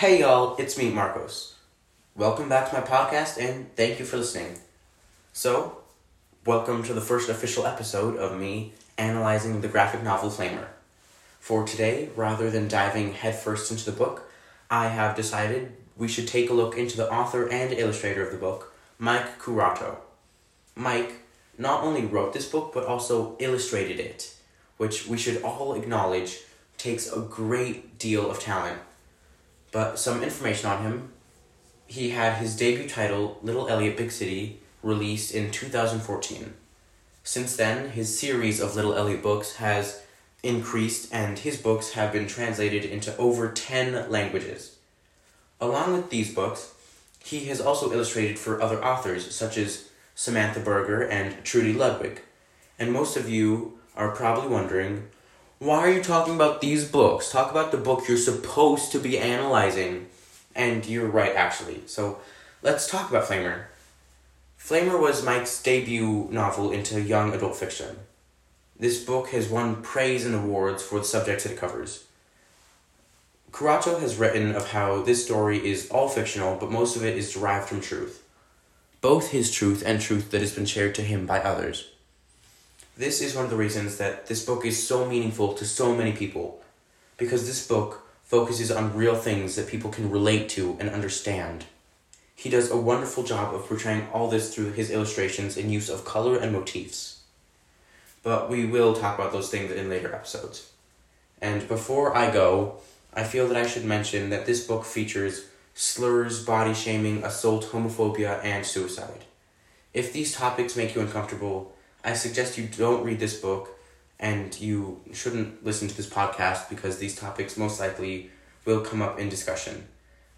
Hey y'all, it's me, Marcos. Welcome back to my podcast and thank you for listening. So, welcome to the first official episode of me analyzing the graphic novel Flamer. For today, rather than diving headfirst into the book, I have decided we should take a look into the author and illustrator of the book, Mike Curato. Mike not only wrote this book but also illustrated it, which we should all acknowledge takes a great deal of talent. But some information on him he had his debut title, Little Elliot Big City, released in 2014. Since then, his series of Little Elliot books has increased and his books have been translated into over 10 languages. Along with these books, he has also illustrated for other authors such as Samantha Berger and Trudy Ludwig. And most of you are probably wondering, why are you talking about these books? Talk about the book you're supposed to be analyzing. And you're right, actually. So let's talk about Flamer. Flamer was Mike's debut novel into young adult fiction. This book has won praise and awards for the subjects it covers. Curato has written of how this story is all fictional, but most of it is derived from truth. Both his truth and truth that has been shared to him by others. This is one of the reasons that this book is so meaningful to so many people, because this book focuses on real things that people can relate to and understand. He does a wonderful job of portraying all this through his illustrations and use of color and motifs. But we will talk about those things in later episodes. And before I go, I feel that I should mention that this book features slurs, body shaming, assault, homophobia, and suicide. If these topics make you uncomfortable, I suggest you don't read this book and you shouldn't listen to this podcast because these topics most likely will come up in discussion.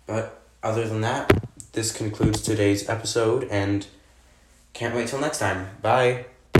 But other than that, this concludes today's episode and can't wait till next time. Bye.